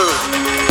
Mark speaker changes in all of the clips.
Speaker 1: Brasil!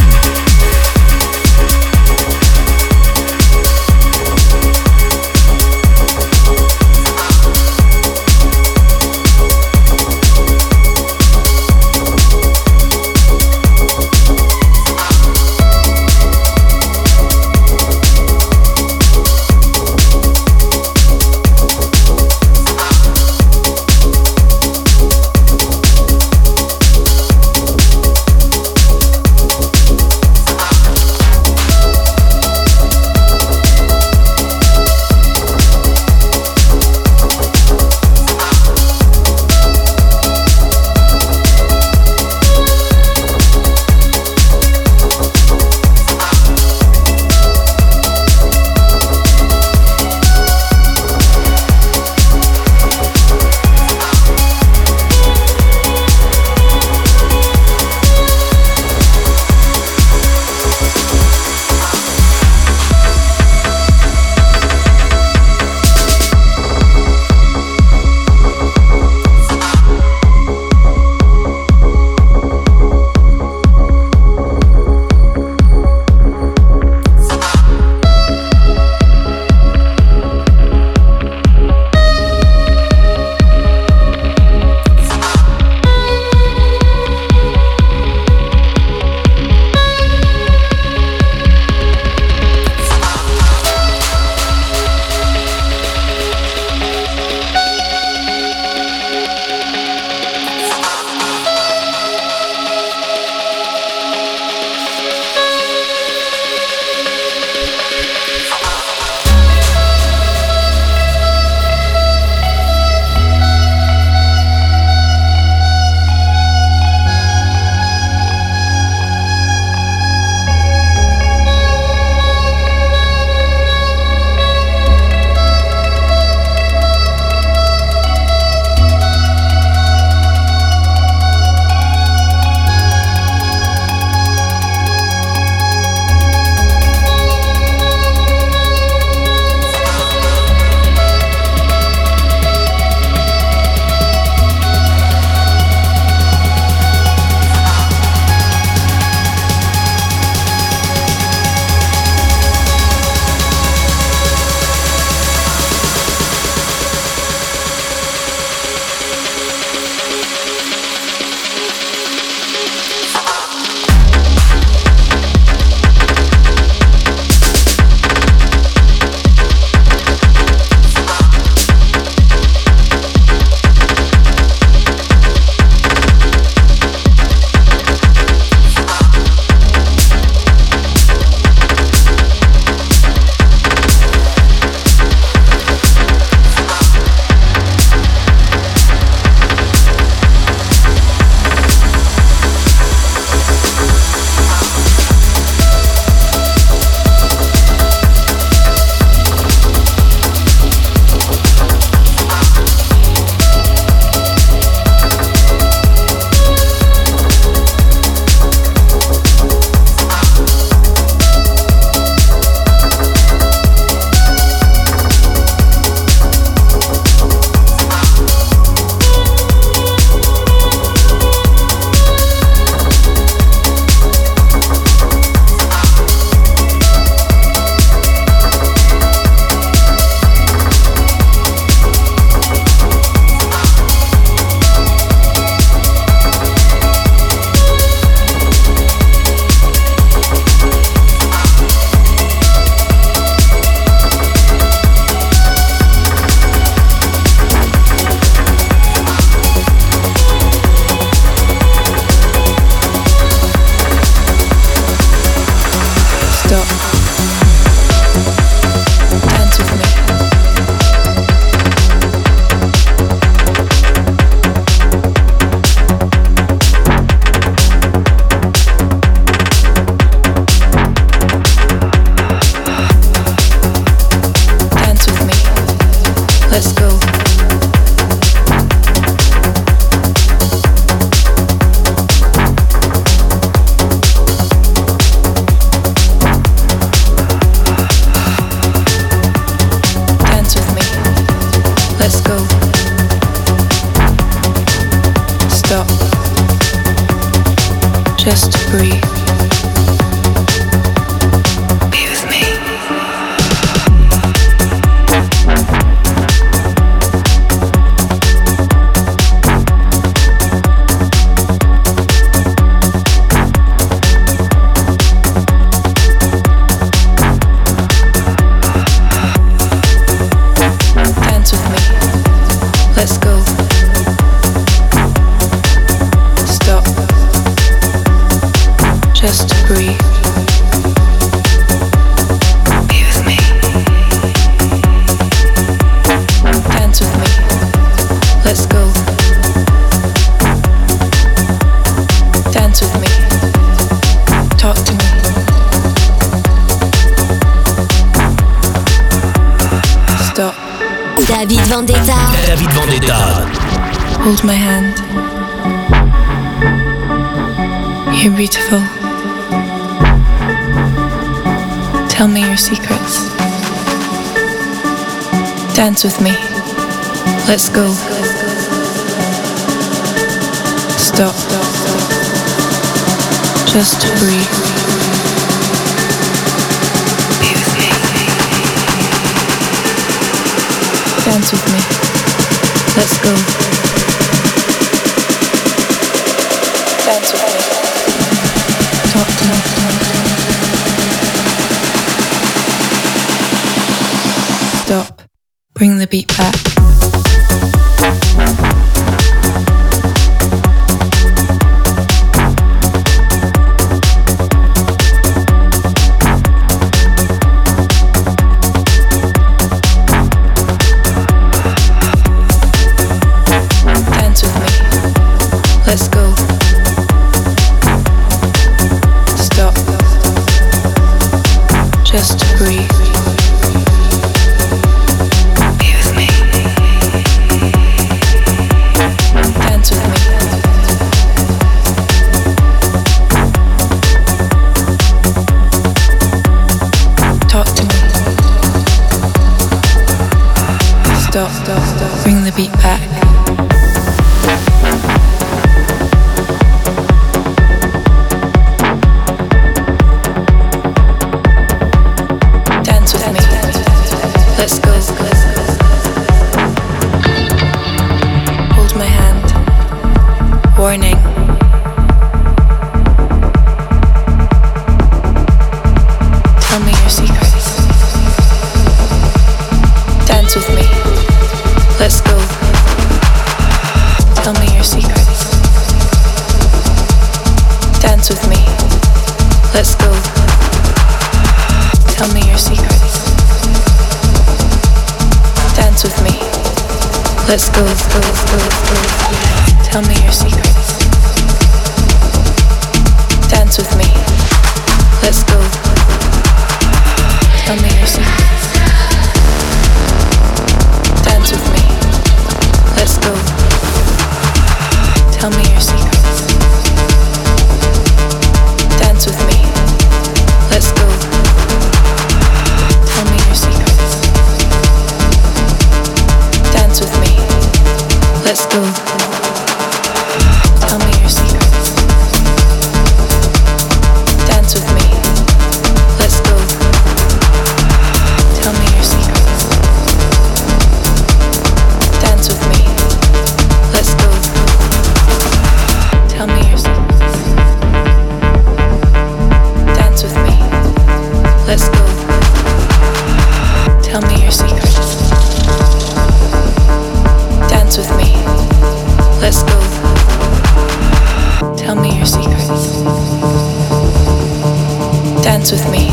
Speaker 1: dance with me.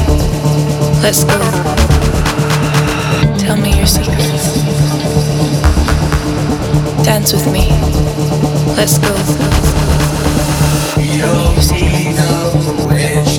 Speaker 1: Let's go. Tell me your secrets. Dance with me. Let's go. Tell see your secrets.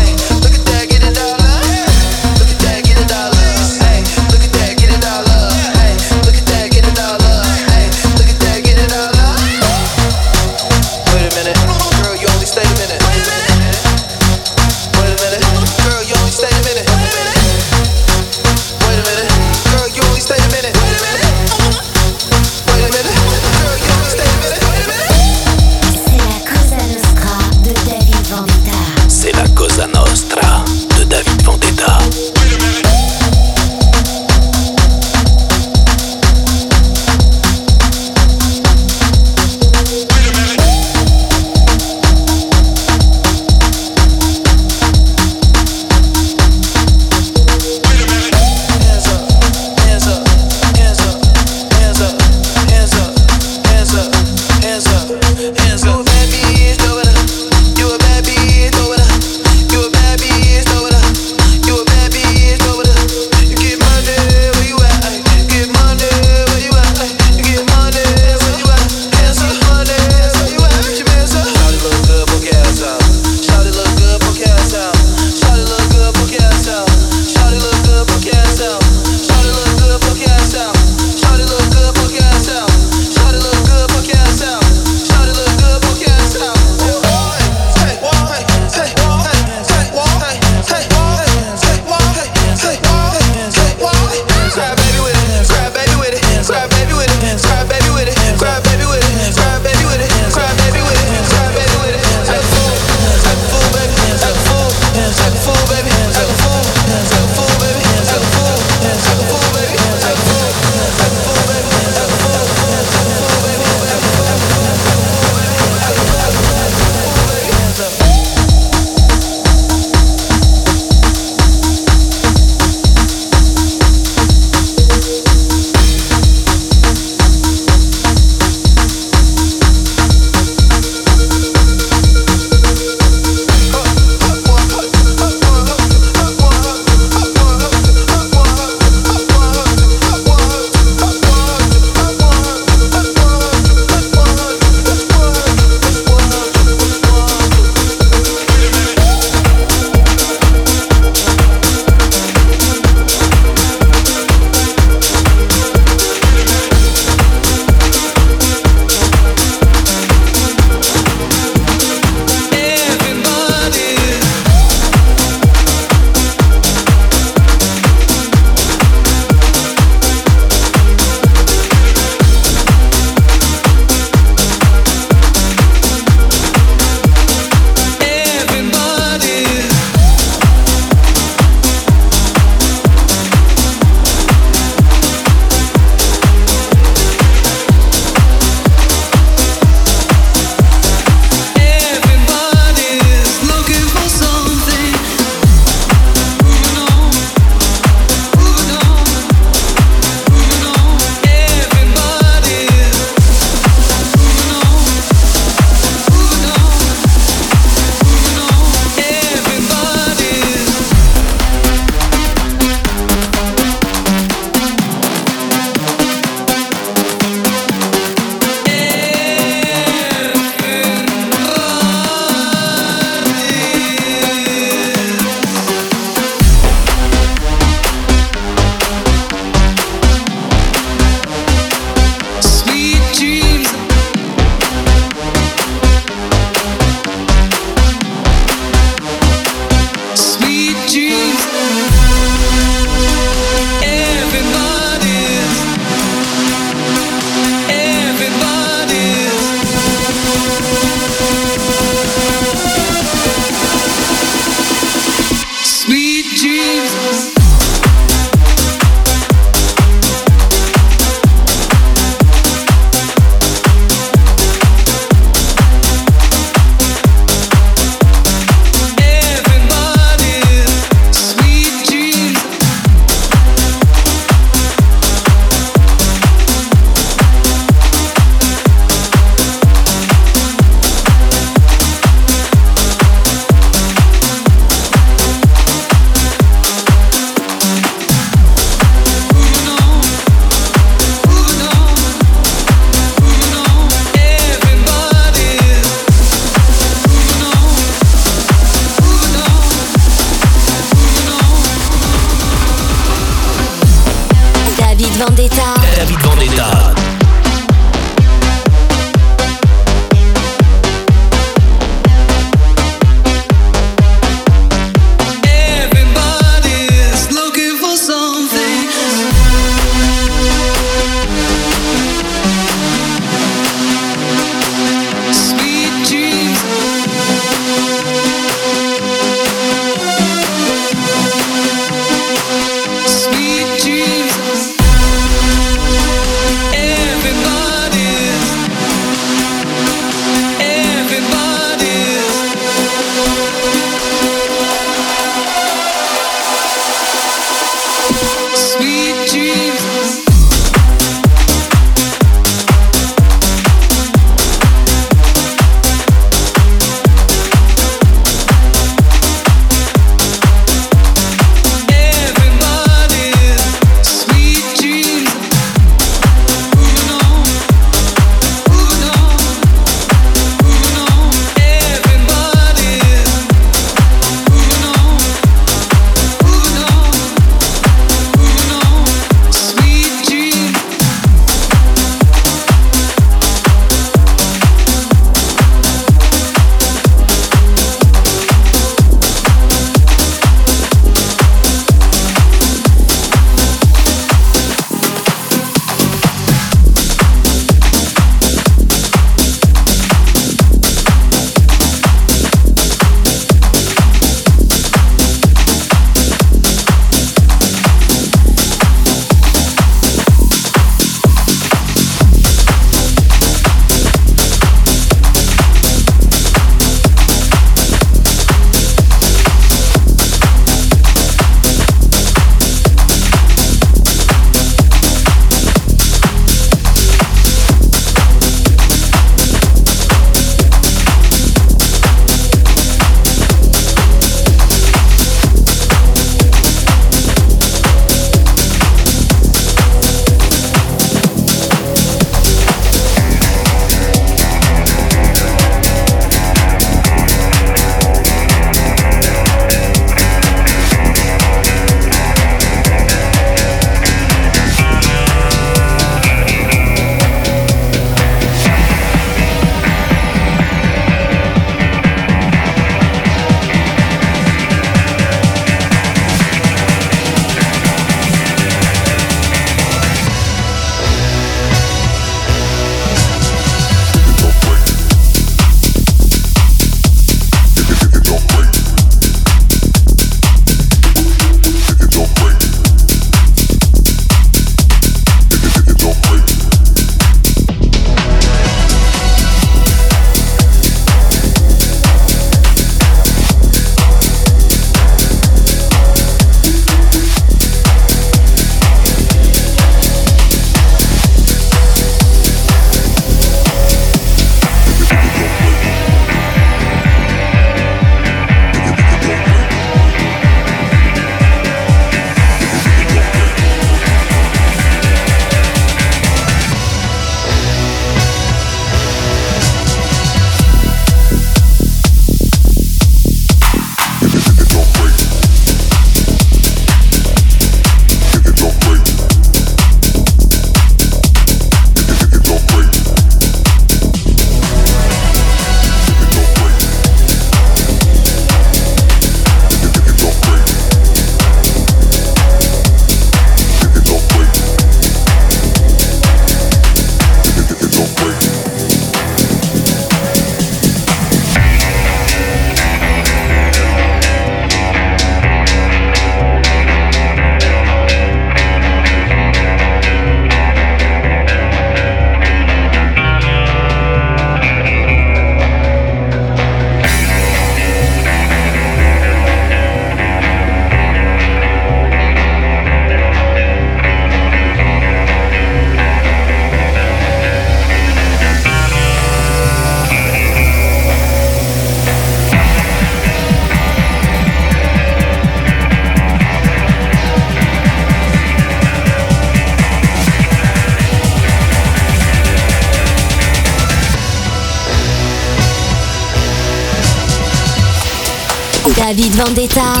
Speaker 2: Vendetta.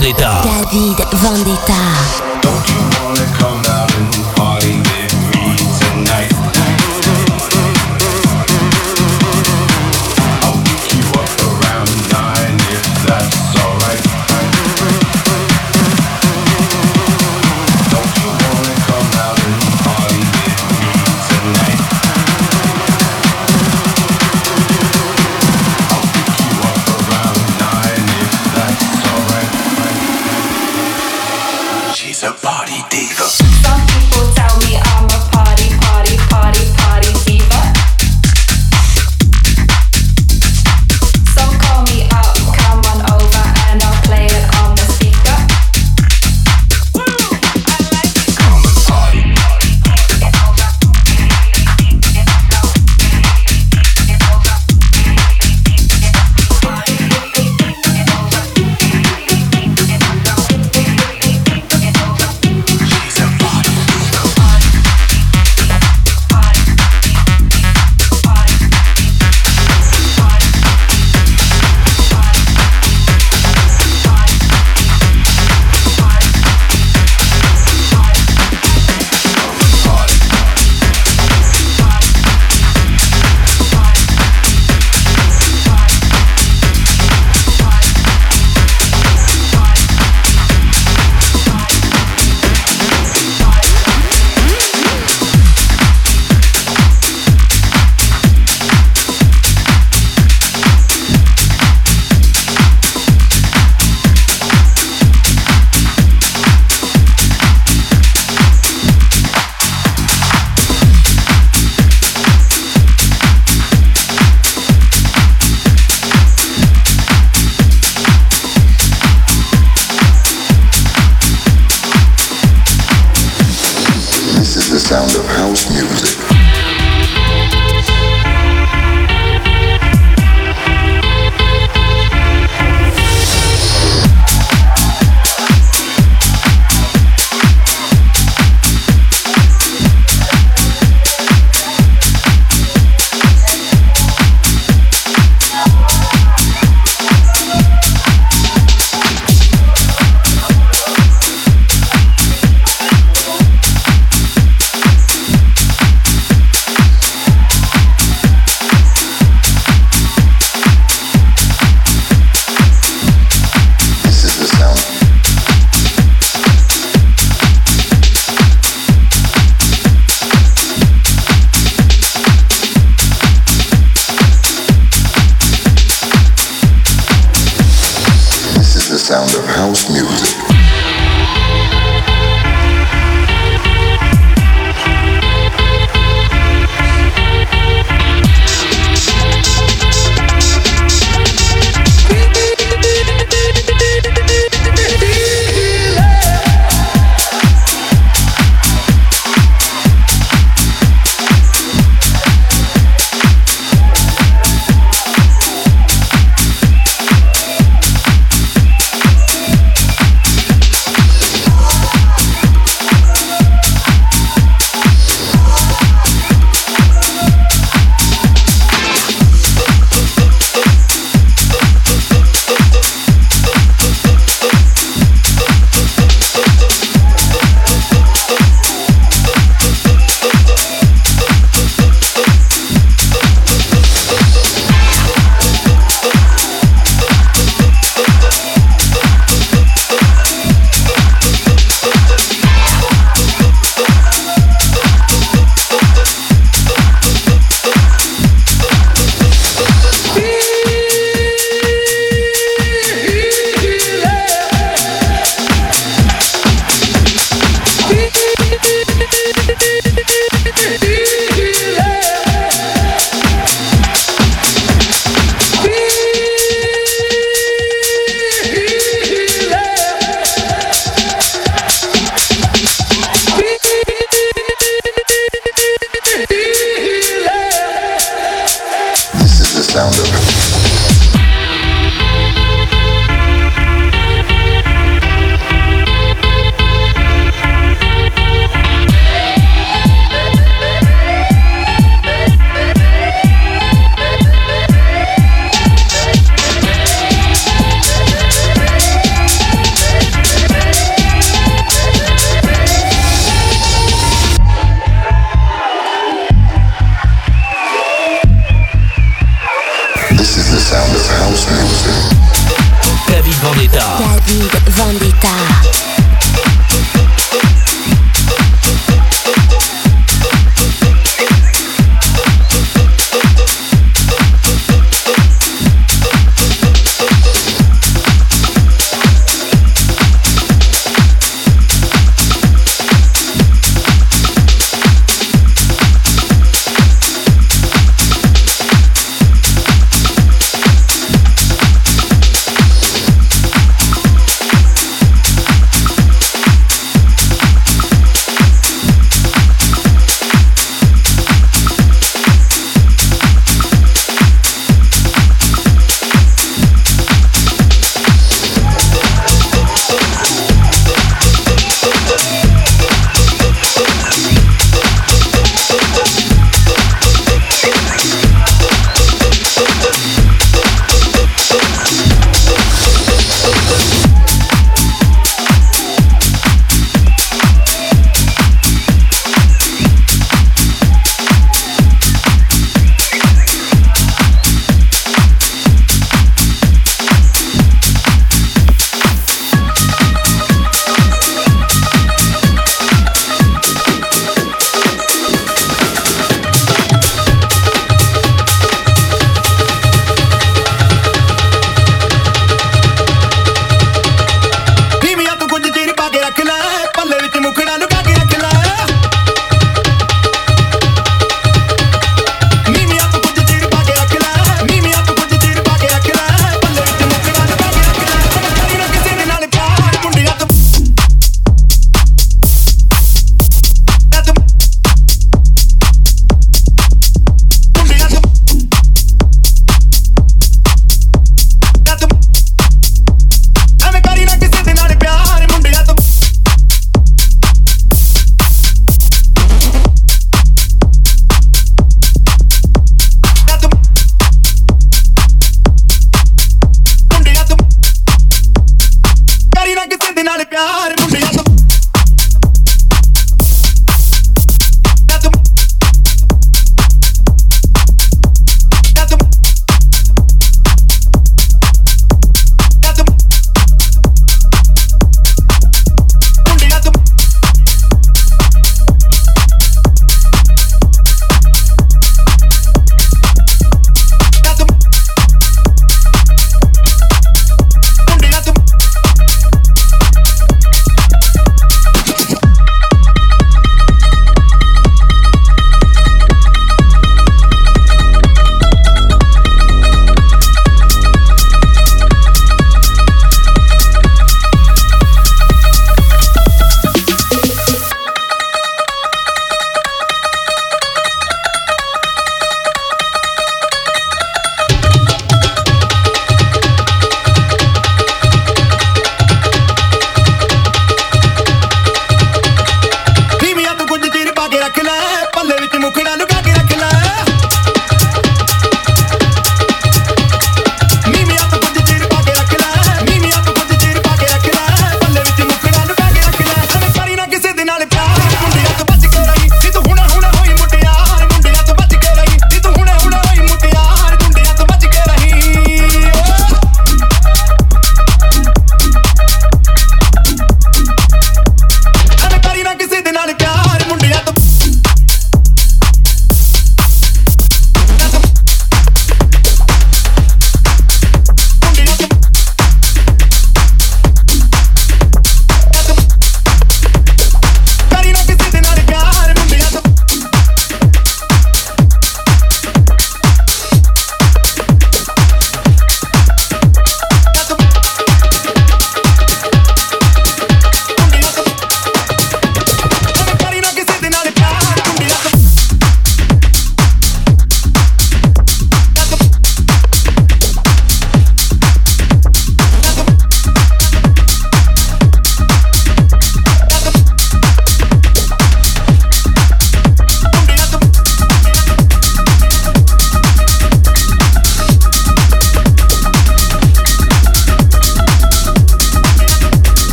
Speaker 2: Vendetta.
Speaker 3: David Vendetta.